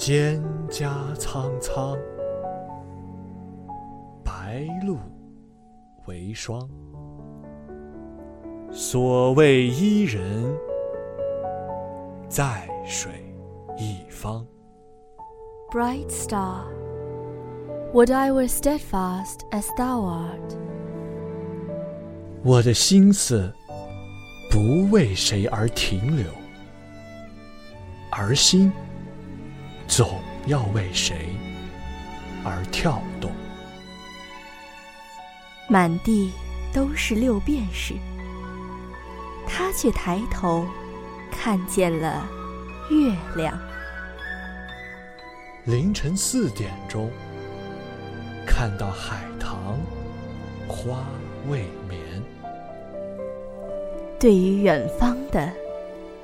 蒹葭苍苍，白露为霜。所谓伊人，在水一方。Bright star, would I were steadfast as thou art. 我的心思不为谁而停留，而心总要为谁而跳动。满地都是六便士，他却抬头看见了月亮。凌晨四点钟，看到海棠花未眠。对于远方的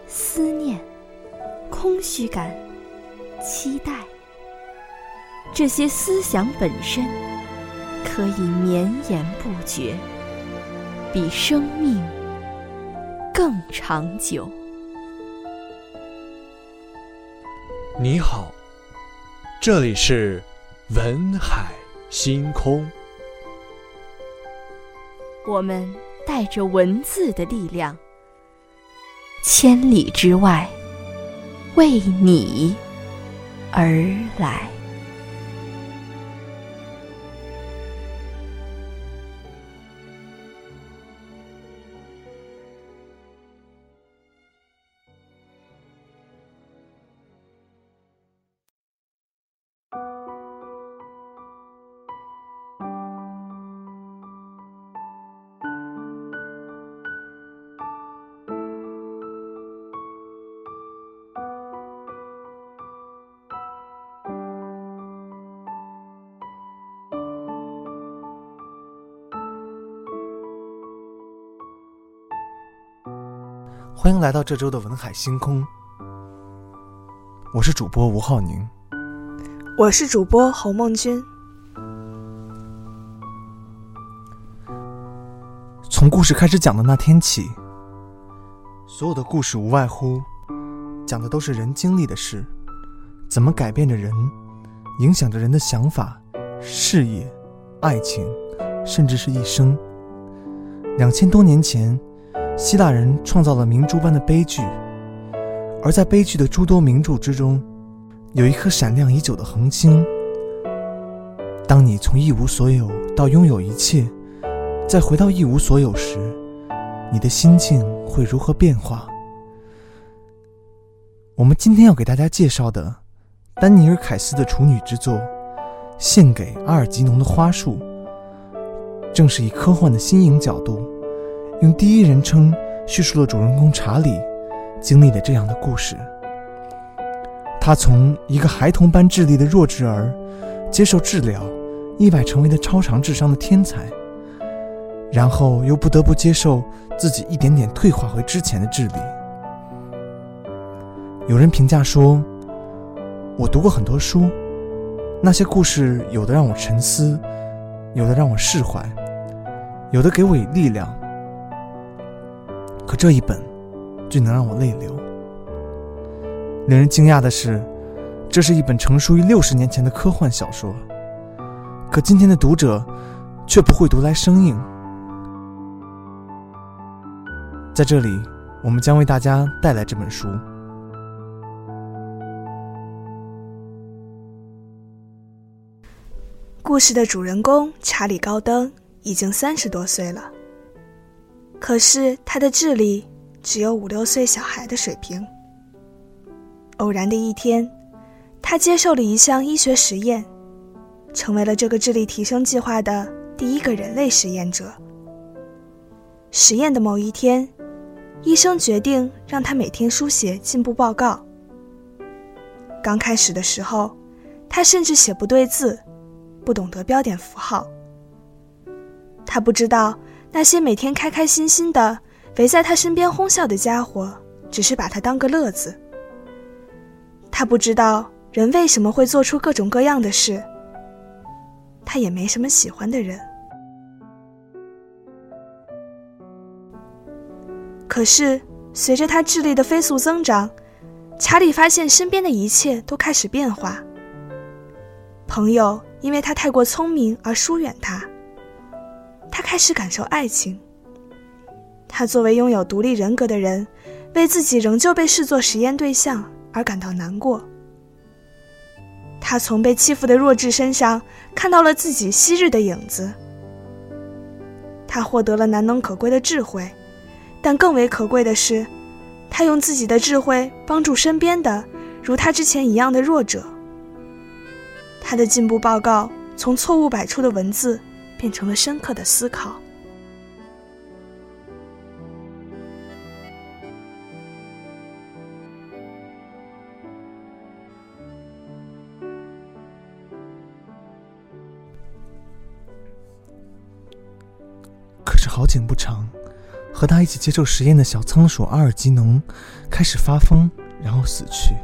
思念、空虚感、期待，这些思想本身可以绵延不绝，比生命更长久。你好，这里是文海星空。我们带着文字的力量，千里之外，为你而来。欢迎来到这周的文海星空，我是主播吴浩宁。我是主播侯梦君。从故事开始讲的那天起，所有的故事无外乎讲的都是人经历的事，怎么改变着人，影响着人的想法、事业、爱情，甚至是一生。两千多年前，希腊人创造了明珠般的悲剧，而在悲剧的诸多名著之中，有一颗闪亮已久的恒星。当你从一无所有到拥有一切，再回到一无所有时，你的心境会如何变化？我们今天要给大家介绍的，丹尼尔·凯斯的处女之作《献给阿尔吉农的花束》，正是以科幻的新颖角度，用第一人称叙述了主人公查理经历的这样的故事。他从一个孩童般智力的弱智儿，接受治疗，意外成为了超常智商的天才。然后又不得不接受自己一点点退化回之前的智力。有人评价说：“我读过很多书，那些故事有的让我沉思，有的让我释怀，有的给我以力量。可这一本，却能让我泪流。”令人惊讶的是，这是一本成书于六十年前的科幻小说，可今天的读者却不会读来生硬。在这里，我们将为大家带来这本书。故事的主人公查理·高登已经三十多岁了，可是他的智力只有五六岁小孩的水平。偶然的一天，他接受了一项医学实验，成为了这个智力提升计划的第一个人类实验者。实验的某一天，医生决定让他每天书写进步报告。刚开始的时候，他甚至写不对字，不懂得标点符号。他不知道那些每天开开心心的围在他身边哄笑的家伙，只是把他当个乐子。他不知道人为什么会做出各种各样的事。他也没什么喜欢的人。可是，随着他智力的飞速增长，查理发现身边的一切都开始变化。朋友因为他太过聪明而疏远他，开始感受爱情。他作为拥有独立人格的人，为自己仍旧被视作实验对象而感到难过。他从被欺负的弱智身上看到了自己昔日的影子。他获得了难能可贵的智慧，但更为可贵的是，他用自己的智慧帮助身边的如他之前一样的弱者。他的进步报告从错误百出的文字变成了深刻的思考。可是好景不长，和他一起接受实验的小仓鼠阿尔吉农开始发疯，然后死去。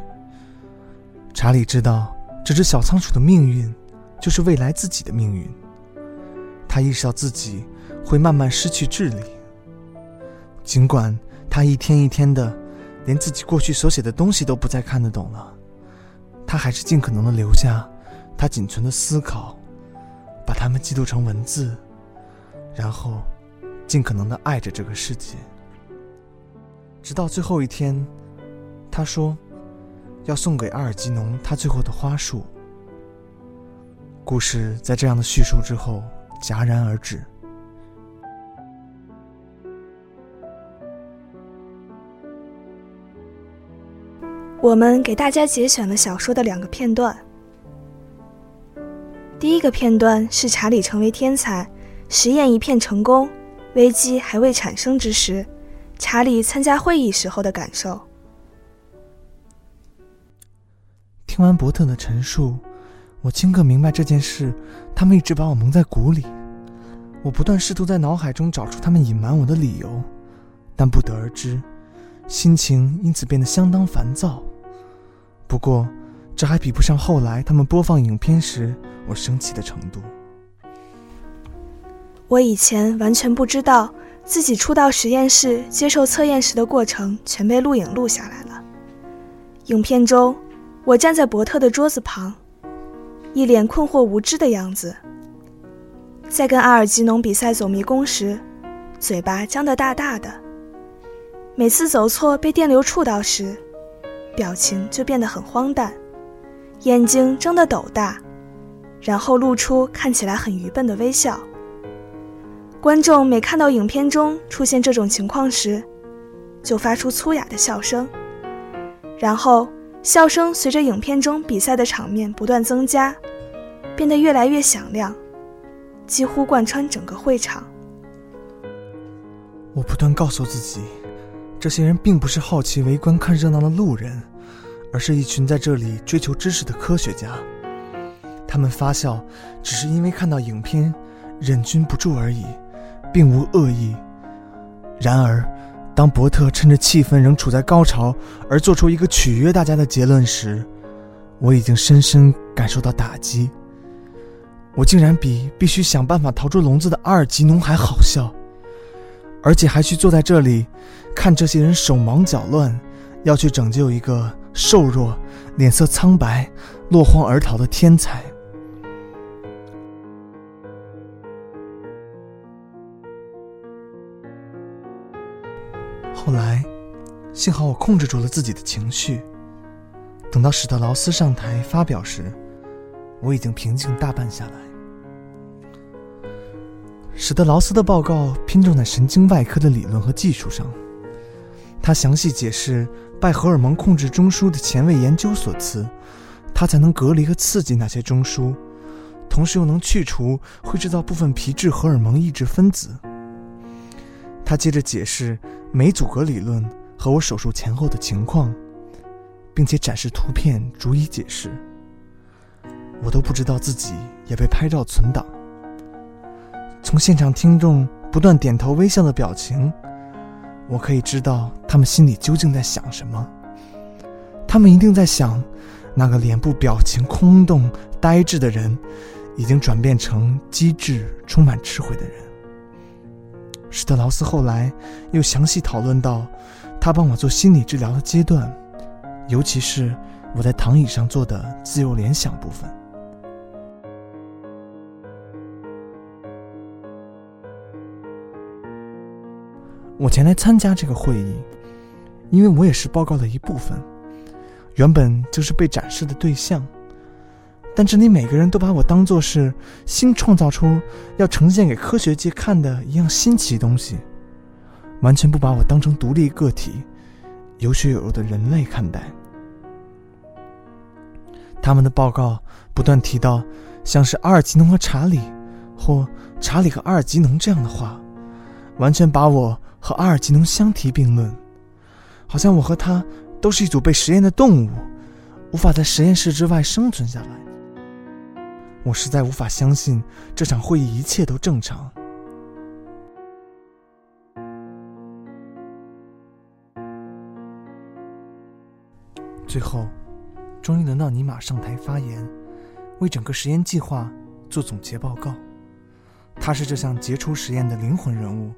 查理知道这只小仓鼠的命运就是未来自己的命运。他意识到自己会慢慢失去智力，尽管他一天一天的连自己过去所写的东西都不再看得懂了，他还是尽可能的留下他仅存的思考，把它们记录成文字，然后。尽可能的爱着这个世界，直到最后一天，他说要送给阿尔吉农他最后的花束。故事在这样的叙述之后戛然而止。我们给大家节选了小说的两个片段。第一个片段是查理成为天才，实验一片成功。危机还未产生之时，查理参加会议时候的感受。听完伯特的陈述，我顷刻明白这件事，他们一直把我蒙在鼓里。我不断试图在脑海中找出他们隐瞒我的理由，但不得而知，心情因此变得相当烦躁。不过，这还比不上后来他们播放影片时我生气的程度。我以前完全不知道自己初到实验室接受测验时的过程全被录影录下来了。影片中，我站在伯特的桌子旁，一脸困惑无知的样子。在跟阿尔吉农比赛走迷宫时，嘴巴张得大大的；每次走错被电流触到时，表情就变得很荒诞，眼睛睁得斗大，然后露出看起来很愚笨的微笑。观众每看到影片中出现这种情况时，就发出粗哑的笑声，然后笑声随着影片中比赛的场面不断增加，变得越来越响亮，几乎贯穿整个会场。我不断告诉自己，这些人并不是好奇围观看热闹的路人，而是一群在这里追求知识的科学家。他们发笑，只是因为看到影片，忍俊不住而已。并无恶意。然而，当伯特趁着气氛仍处在高潮而做出一个取悦大家的结论时，我已经深深感受到打击。我竟然比必须想办法逃出笼子的阿尔吉农还好笑，而且还去坐在这里，看这些人手忙脚乱，要去拯救一个瘦弱、脸色苍白、落荒而逃的天才。后来，幸好我控制住了自己的情绪。等到史特劳斯上台发表时，我已经平静大半下来。史特劳斯的报告偏重在神经外科的理论和技术上，他详细解释拜荷尔蒙控制中枢的前卫研究所赐，他才能隔离和刺激那些中枢，同时又能去除会制造部分皮质荷尔蒙抑制分子。他接着解释。酶阻隔理论和我手术前后的情况，并且展示图片逐一解释。我都不知道自己也被拍照存档。从现场听众不断点头微笑的表情，我可以知道他们心里究竟在想什么。他们一定在想，那个脸部表情空洞、呆滞的人，已经转变成机智、充满智慧的人。史特劳斯后来又详细讨论到，他帮我做心理治疗的阶段，尤其是我在躺椅上做的自由联想部分。我前来参加这个会议，因为我也是报告的一部分，原本就是被展示的对象。但这里每个人都把我当作是新创造出要呈现给科学界看的一样新奇东西，完全不把我当成独立个体、有血有肉的人类看待。他们的报告不断提到像是阿尔吉农和查理，或查理和阿尔吉农这样的话，完全把我和阿尔吉农相提并论，好像我和他都是一组被实验的动物，无法在实验室之外生存下来。我实在无法相信这场会议一切都正常。最后，终于轮到尼玛上台发言，为整个实验计划做总结报告。他是这项杰出实验的灵魂人物，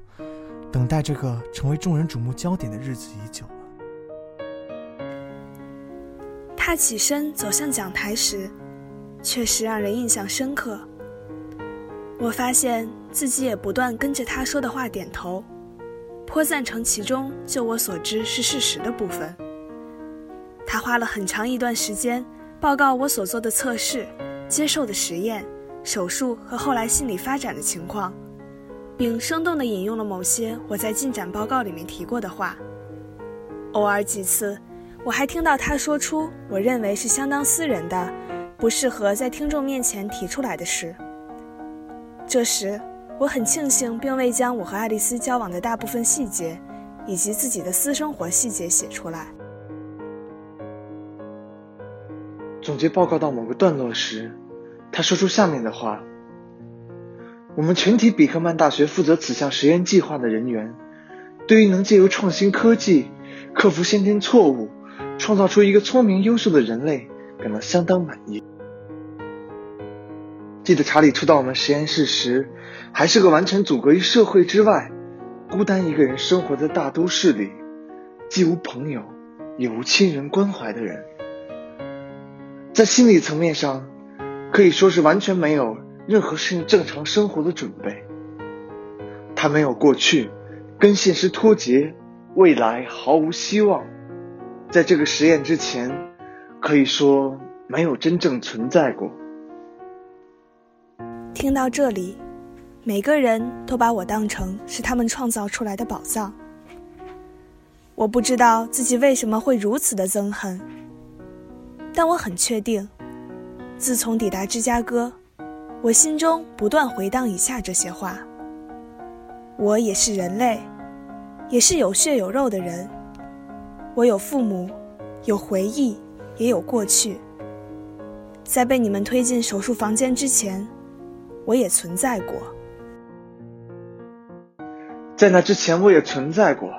等待这个成为众人瞩目焦点的日子已久了。他起身走向讲台时。确实让人印象深刻。我发现自己也不断跟着他说的话点头，颇赞成其中就我所知是事实的部分。他花了很长一段时间报告我所做的测试、接受的实验、手术和后来心理发展的情况，并生动地引用了某些我在进展报告里面提过的话。偶尔几次，我还听到他说出我认为是相当私人的。不适合在听众面前提出来的事。这时，我很庆幸，并未将我和爱丽丝交往的大部分细节，以及自己的私生活细节写出来。总结报告到某个段落时，他说出下面的话：“我们全体比克曼大学负责此项实验计划的人员，对于能借由创新科技克服先天错误，创造出一个聪明优秀的人类。”感到相当满意。记得查理初到我们实验室时，还是个完全阻隔于社会之外、孤单一个人生活在大都市里，既无朋友也无亲人关怀的人。在心理层面上，可以说是完全没有任何适应正常生活的准备。他没有过去，跟现实脱节，未来毫无希望。在这个实验之前。可以说没有真正存在过。听到这里，每个人都把我当成是他们创造出来的宝藏。我不知道自己为什么会如此的憎恨，但我很确定，自从抵达芝加哥，我心中不断回荡以下这些话：我也是人类，也是有血有肉的人。我有父母，有回忆。也有过去，在被你们推进手术房间之前，我也存在过。在那之前，我也存在过。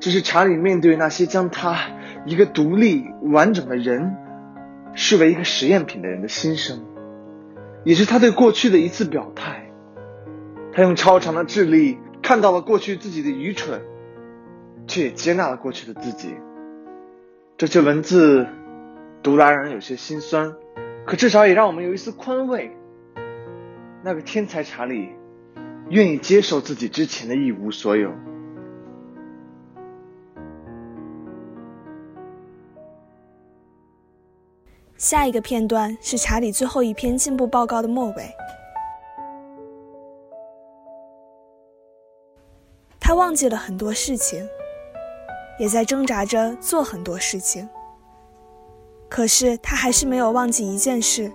这是查理面对那些将他一个独立完整的人视为一个实验品的人的心声，也是他对过去的一次表态。他用超长的智力看到了过去自己的愚蠢，却也接纳了过去的自己。这些文字读来让人有些心酸，可至少也让我们有一丝宽慰。那个天才查理愿意接受自己之前的一无所有。下一个片段是查理最后一篇进步报告的末尾。他忘记了很多事情。也在挣扎着做很多事情，可是他还是没有忘记一件事，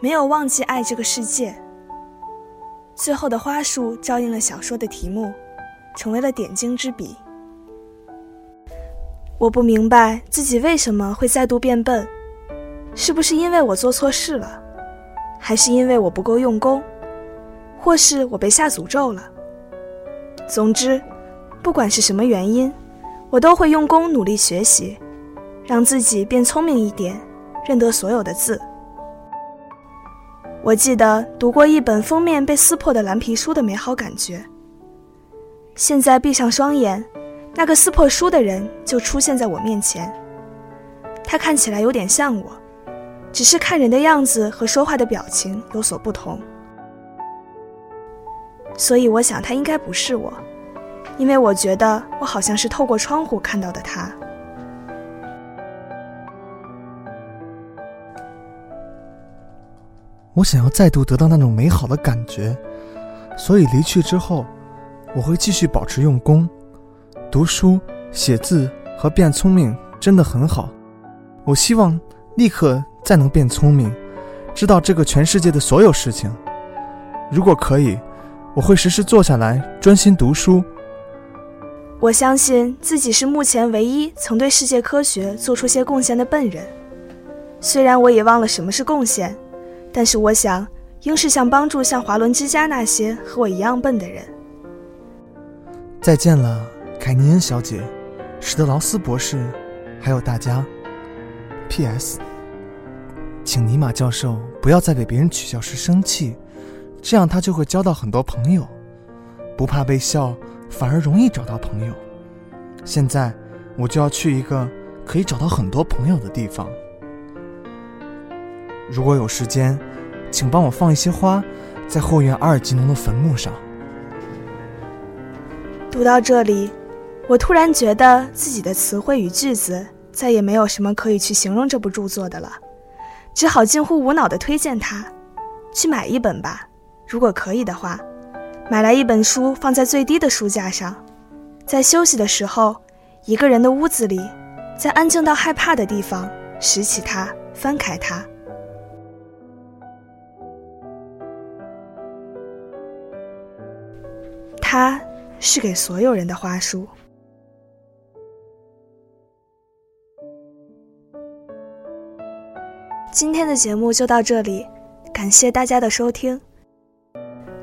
没有忘记爱这个世界。最后的花束照应了小说的题目，成为了点睛之笔。我不明白自己为什么会再度变笨，是不是因为我做错事了，还是因为我不够用功，或是我被下诅咒了？总之，不管是什么原因。我都会用功努力学习，让自己变聪明一点，认得所有的字。我记得读过一本封面被撕破的蓝皮书的美好感觉。现在闭上双眼，那个撕破书的人就出现在我面前，他看起来有点像我，只是看人的样子和说话的表情有所不同。所以我想他应该不是我，因为我觉得我好像是透过窗户看到的他。我想要再度得到那种美好的感觉，所以离去之后，我会继续保持用功，读书、写字和变聪明真的很好。我希望立刻再能变聪明，知道这个全世界的所有事情。如果可以，我会时时坐下来专心读书。我相信自己是目前唯一曾对世界科学做出些贡献的笨人，虽然我也忘了什么是贡献。但是我想，应是像帮助像华伦之家那些和我一样笨的人。再见了，凯尼恩小姐，史德劳斯博士，还有大家。P.S. 请尼玛教授不要再给别人取笑时生气，这样他就会交到很多朋友。不怕被笑，反而容易找到朋友。现在我就要去一个可以找到很多朋友的地方。如果有时间，请帮我放一些花，在后院阿尔吉农的坟墓上。读到这里，我突然觉得自己的词汇与句子再也没有什么可以去形容这部著作的了，只好近乎无脑的推荐它，去买一本吧。如果可以的话，买来一本书放在最低的书架上，在休息的时候，一个人的屋子里，在安静到害怕的地方，拾起它，翻开它。它是给所有人的花束。今天的节目就到这里，感谢大家的收听，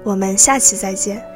我们下期再见。